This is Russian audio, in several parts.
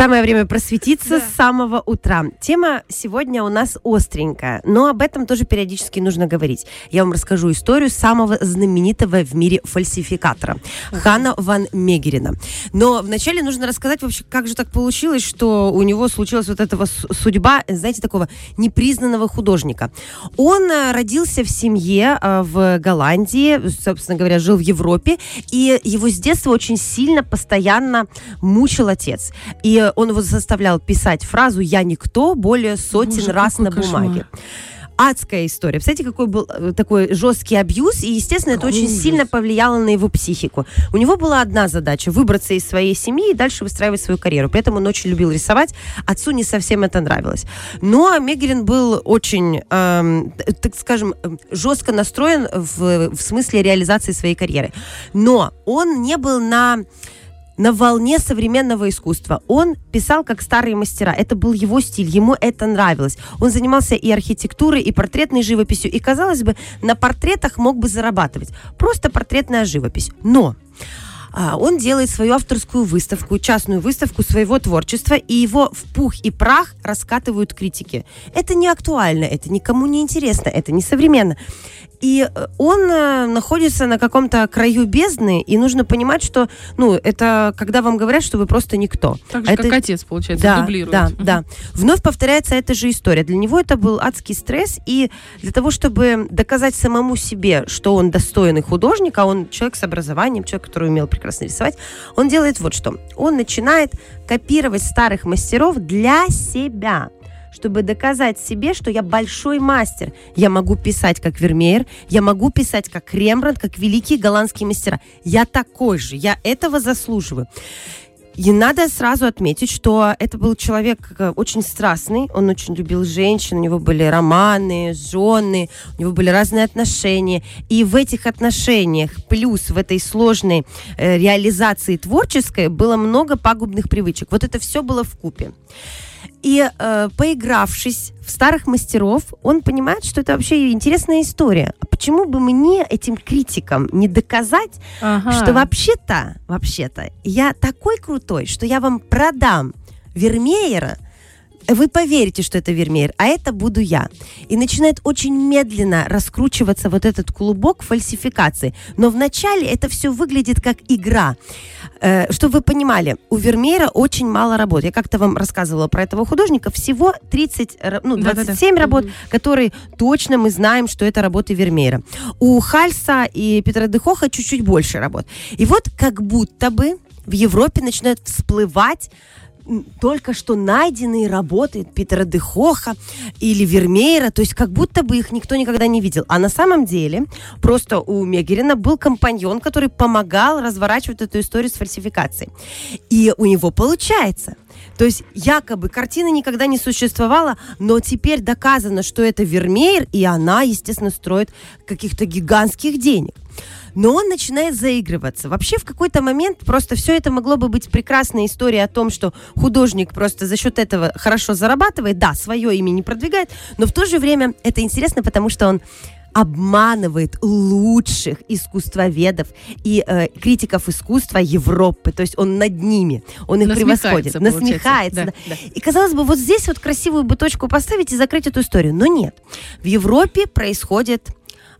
Самое время просветиться с самого утра. Тема сегодня у нас остренькая, но об этом тоже периодически нужно говорить. Я вам расскажу историю самого знаменитого в мире фальсификатора Хана ван Мегерина. Но вначале нужно рассказать вообще, как же так получилось, что у него случилась вот эта судьба, знаете, такого непризнанного художника. Он э, родился в семье э, в Голландии, собственно говоря, жил в Европе, и его с детства очень сильно, постоянно мучил отец. И он его заставлял писать фразу «я никто» более сотен Боже, раз на кошмар. бумаге. Адская история. Представляете, какой был э, такой жесткий абьюз, и, естественно, это очень сильно повлияло на его психику. У него была одна задача – выбраться из своей семьи и дальше выстраивать свою карьеру. При этом он очень любил рисовать, отцу не совсем это нравилось. Но Мегелин был очень, эм, так скажем, эм, жестко настроен в, в смысле реализации своей карьеры. Но он не был на на волне современного искусства. Он писал как старые мастера. Это был его стиль, ему это нравилось. Он занимался и архитектурой, и портретной живописью. И, казалось бы, на портретах мог бы зарабатывать. Просто портретная живопись. Но он делает свою авторскую выставку, частную выставку своего творчества, и его в пух и прах раскатывают критики. Это не актуально, это никому не интересно, это не современно. И э, он э, находится на каком-то краю бездны, и нужно понимать, что, ну, это когда вам говорят, что вы просто никто. Так же, А это- как отец, получается, да, дублирует. Да, да. Вновь повторяется эта же история. Для него это был адский стресс, и для того, чтобы доказать самому себе, что он достойный художник, а он человек с образованием, человек, который умел прекрасно рисовать, он делает вот что. Он начинает копировать старых мастеров для себя чтобы доказать себе, что я большой мастер. Я могу писать как Вермеер, я могу писать как Рембрандт, как великие голландские мастера. Я такой же, я этого заслуживаю. И надо сразу отметить, что это был человек э, очень страстный, он очень любил женщин, у него были романы, жены, у него были разные отношения. И в этих отношениях, плюс в этой сложной э, реализации творческой, было много пагубных привычек. Вот это все было в купе. И э, поигравшись в старых мастеров, он понимает, что это вообще интересная история. А почему бы мне, этим критикам, не доказать, Ага. что вообще-то, вообще-то, я такой крутой, что я вам продам Вермеера, вы поверите, что это Вермеер, а это буду я. И начинает очень медленно раскручиваться вот этот клубок фальсификации. Но вначале это все выглядит как игра. Э, чтобы вы понимали, у Вермеера очень мало работ. Я как-то вам рассказывала про этого художника. Всего 30, ра- ну, Да-да-да. 27 работ, которые точно мы знаем, что это работы Вермеера. У Хальса и Петра Дехоха чуть-чуть больше работ. И вот как будто бы в Европе начинают всплывать только что найденные работы Питера Дехоха или Вермеера, то есть как будто бы их никто никогда не видел. А на самом деле просто у Мегерина был компаньон, который помогал разворачивать эту историю с фальсификацией. И у него получается. То есть якобы картина никогда не существовала, но теперь доказано, что это Вермеер, и она, естественно, строит каких-то гигантских денег. Но он начинает заигрываться. Вообще в какой-то момент просто все это могло бы быть прекрасной историей о том, что художник просто за счет этого хорошо зарабатывает, да, свое имя не продвигает, но в то же время это интересно, потому что он обманывает лучших искусствоведов и э, критиков искусства Европы. То есть он над ними, он их Насмехается, превосходит, насмехается. Да, да. И казалось бы, вот здесь вот красивую бы точку поставить и закрыть эту историю. Но нет. В Европе происходит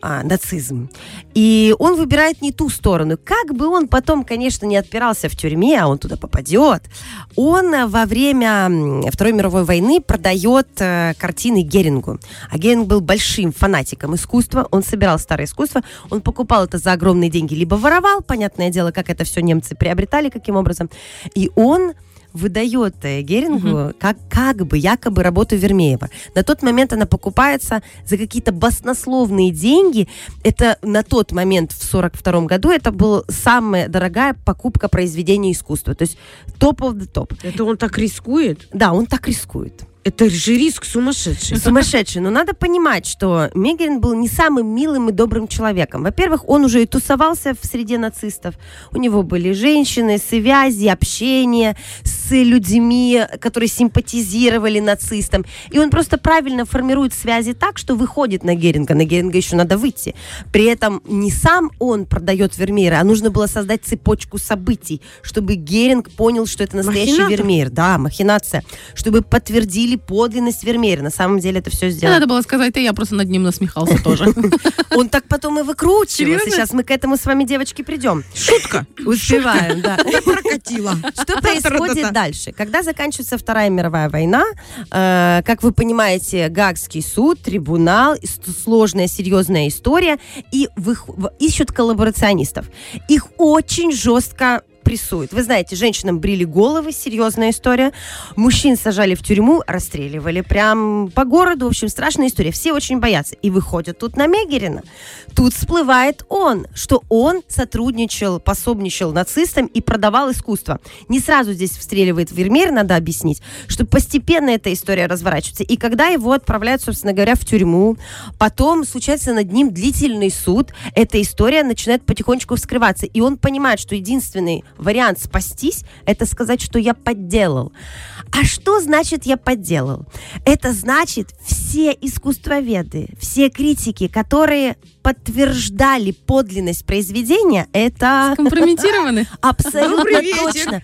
а, нацизм. И он выбирает не ту сторону. Как бы он потом, конечно, не отпирался в тюрьме, а он туда попадет, он э, во время Второй мировой войны продает э, картины Герингу. А Геринг был большим фанатиком искусства, он собирал старое искусство, он покупал это за огромные деньги, либо воровал, понятное дело, как это все немцы приобретали, каким образом. И он выдает э, Герингу как, как бы якобы работу Вермеева. На тот момент она покупается за какие-то баснословные деньги. Это на тот момент, в 42 году, это была самая дорогая покупка произведения искусства. То есть топ of the топ. Это он так рискует? Да, он так рискует. Это же риск сумасшедший. Сумасшедший. Но надо понимать, что Мегерин был не самым милым и добрым человеком. Во-первых, он уже и тусовался в среде нацистов. У него были женщины, связи, общение с людьми, которые симпатизировали нацистам. И он просто правильно формирует связи так, что выходит на Геринга. На Геринга еще надо выйти. При этом не сам он продает Вермеера, а нужно было создать цепочку событий, чтобы Геринг понял, что это настоящий Махинатор? Вермеер. Да, махинация. Чтобы подтвердили подлинность Вермеера. На самом деле это все сделано. Надо было сказать, и я просто над ним насмехался тоже. Он так потом и выкручивался. Сейчас мы к этому с вами, девочки, придем. Шутка. Успеваем, да. Прокатила. Что происходит дальше? Когда заканчивается Вторая мировая война, э, как вы понимаете, Гаагский суд, трибунал, сложная, серьезная история, и вых- в- ищут коллаборационистов. Их очень жестко прессуют. Вы знаете, женщинам брили головы, серьезная история. Мужчин сажали в тюрьму, расстреливали прям по городу. В общем, страшная история. Все очень боятся. И выходят тут на Мегерина. Тут всплывает он, что он сотрудничал, пособничал нацистам и продавал искусство. Не сразу здесь встреливает Вермеер, надо объяснить, что постепенно эта история разворачивается. И когда его отправляют, собственно говоря, в тюрьму, потом случается над ним длительный суд, эта история начинает потихонечку вскрываться. И он понимает, что единственный вариант спастись, это сказать, что я подделал. А что значит я подделал? Это значит все искусствоведы, все критики, которые подтверждали подлинность произведения, это Компрометированы. абсолютно точно.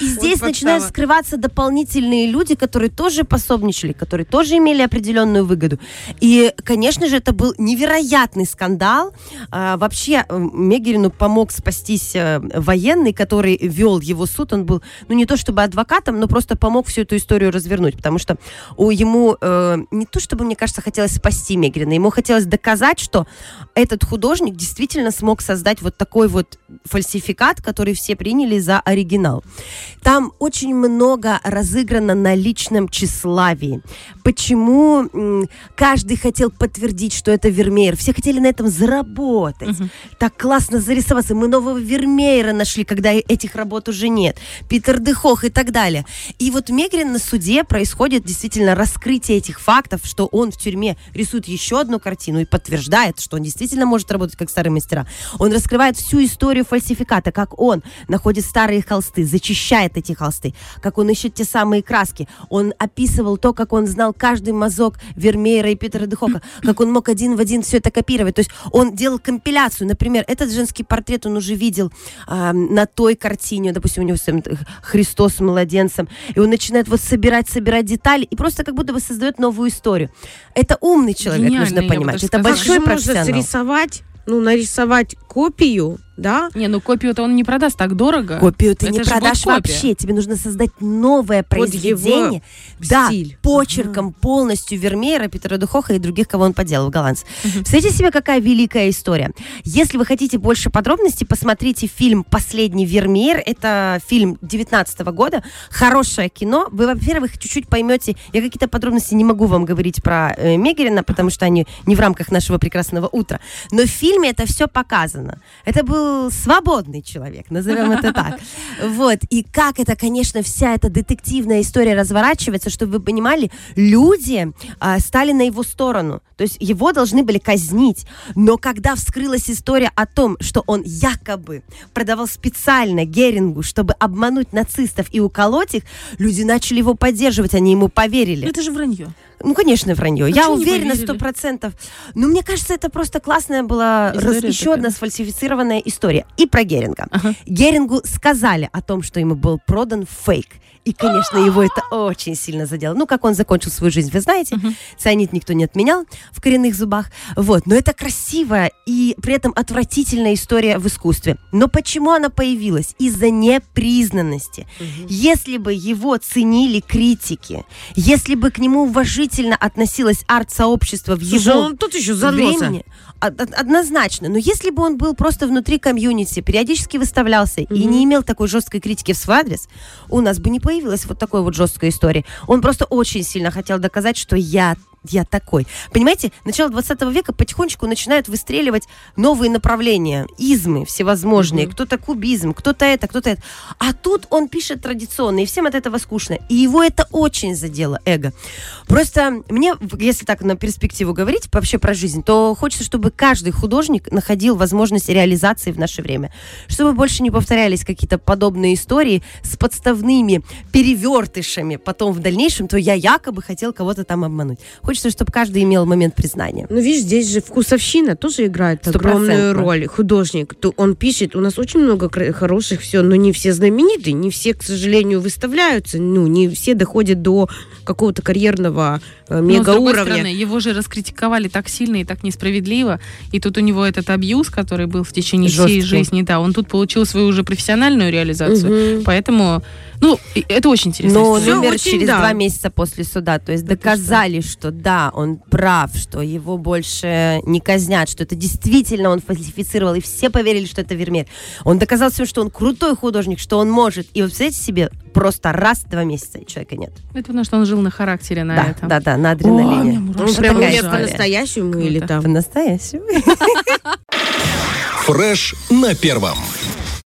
И здесь подстава. начинают скрываться дополнительные люди, которые тоже пособничали, которые тоже имели определенную выгоду. И, конечно же, это был невероятный скандал. А, вообще, э, Мегерину помог спастись э, военный, который вел его суд. Он был, ну, не то чтобы адвокатом, но просто помог всю эту историю развернуть, потому что у ему э, не то чтобы, мне кажется, хотелось спасти Мегерина, ему хотелось доказать, что этот художник действительно смог создать вот такой вот фальсификат, который все приняли за оригинал. Там очень много разыграно на личном тщеславии. Почему каждый хотел подтвердить, что это Вермеер? Все хотели на этом заработать. Так классно зарисоваться. Мы нового Вермеера нашли, когда этих работ уже нет. Питер Дехох и так далее. И вот Мегрин на суде происходит действительно раскрытие этих фактов, что он в тюрьме рисует еще одну картину и подтверждает, что он действительно может работать как старый мастера. Он раскрывает всю историю фальсификата, как он находит старые холсты, зачищает эти холсты, как он ищет те самые краски. Он описывал то, как он знал каждый мазок Вермеера и Питера Дехока, как он мог один в один все это копировать. То есть он делал компиляцию. Например, этот женский портрет он уже видел а, на той картине, допустим, у него Христос с младенцем, и он начинает вот собирать, собирать детали, и просто как будто бы создает новую историю. Это умный человек, Гениальный, нужно понимать. Это же большой профессионал. Срисовать, ну, нарисовать копию, да? Не, ну копию-то он не продаст так дорого. Копию ты Это не продашь вообще. Тебе нужно создать новое Под его произведение. Да, стиль. почерком полностью Вермеера, Питера Духоха и других, кого он поделал, голландцев. Представляете себе, какая великая история. Если вы хотите больше подробностей, посмотрите фильм «Последний Вермеер». Это фильм 19 года. Хорошее кино. Вы, во-первых, чуть-чуть поймете. Я какие-то подробности не могу вам говорить про э, Мегерина, потому что они не в рамках нашего прекрасного утра. Но в фильме это все показано. Это был свободный человек, назовем это так. Вот. И как это, конечно, вся эта детективная история разворачивается, чтобы вы понимали, люди а, стали на его сторону. То есть его должны были казнить. Но когда вскрылась история о том, что он якобы продавал специально Герингу, чтобы обмануть нацистов и уколоть их, люди начали его поддерживать, они ему поверили. Ну, Это же вранье. Ну, конечно, вранье. Я чего не уверена сто процентов. Но мне кажется, это просто классная была раз- еще такая. одна сфальсифицированная история. И про Геринга. Ага. Герингу сказали о том, что ему был продан фейк. И, конечно, его это очень сильно задело. Ну, как он закончил свою жизнь, вы знаете. Цианид никто не отменял в коренных зубах. Вот. Но это красивая и при этом отвратительная история в искусстве. Но почему она появилась? Из-за непризнанности. Если бы его ценили критики, если бы к нему уважительно относилось арт-сообщество в Слушай, его он тут еще заноса. времени, од- од- однозначно. Но если бы он был просто внутри комьюнити, периодически выставлялся и не имел такой жесткой критики в свой адрес, у нас бы не появилась вот такой вот жесткой истории. Он просто очень сильно хотел доказать, что я я такой. Понимаете, начало 20 века потихонечку начинают выстреливать новые направления, измы всевозможные. Кто-то кубизм, кто-то это, кто-то это. А тут он пишет традиционно, и всем от этого скучно. И его это очень задело, эго. Просто мне, если так на перспективу говорить вообще про жизнь, то хочется, чтобы каждый художник находил возможность реализации в наше время. Чтобы больше не повторялись какие-то подобные истории с подставными перевертышами потом в дальнейшем, то я якобы хотел кого-то там обмануть. Хочется, чтобы каждый имел момент признания. Ну, видишь, здесь же вкусовщина тоже играет огромную роль. Художник, то он пишет, у нас очень много хороших все, но не все знаменитые, не все, к сожалению, выставляются, ну, не все доходят до какого-то карьерного э, Но, с другой мега-уровня. стороны, его же раскритиковали так сильно и так несправедливо. И тут у него этот абьюз, который был в течение всей Жесткий. жизни, да, он тут получил свою уже профессиональную реализацию. Мгм. Поэтому, ну, это очень интересно. Но Всё умер очень, через да. два месяца после суда. То есть доказали, что да, он прав, что его больше не казнят, что это действительно он фальсифицировал, и все поверили, что это Вермеер. Он доказал всем, что он крутой художник, что он может. И вот представляете себе, просто раз два месяца человека нет. Это потому, что он жил на характере на да, этом. да, да, на О, адреналине. Он Вот прям по-настоящему или там? По-настоящему. Фреш на первом.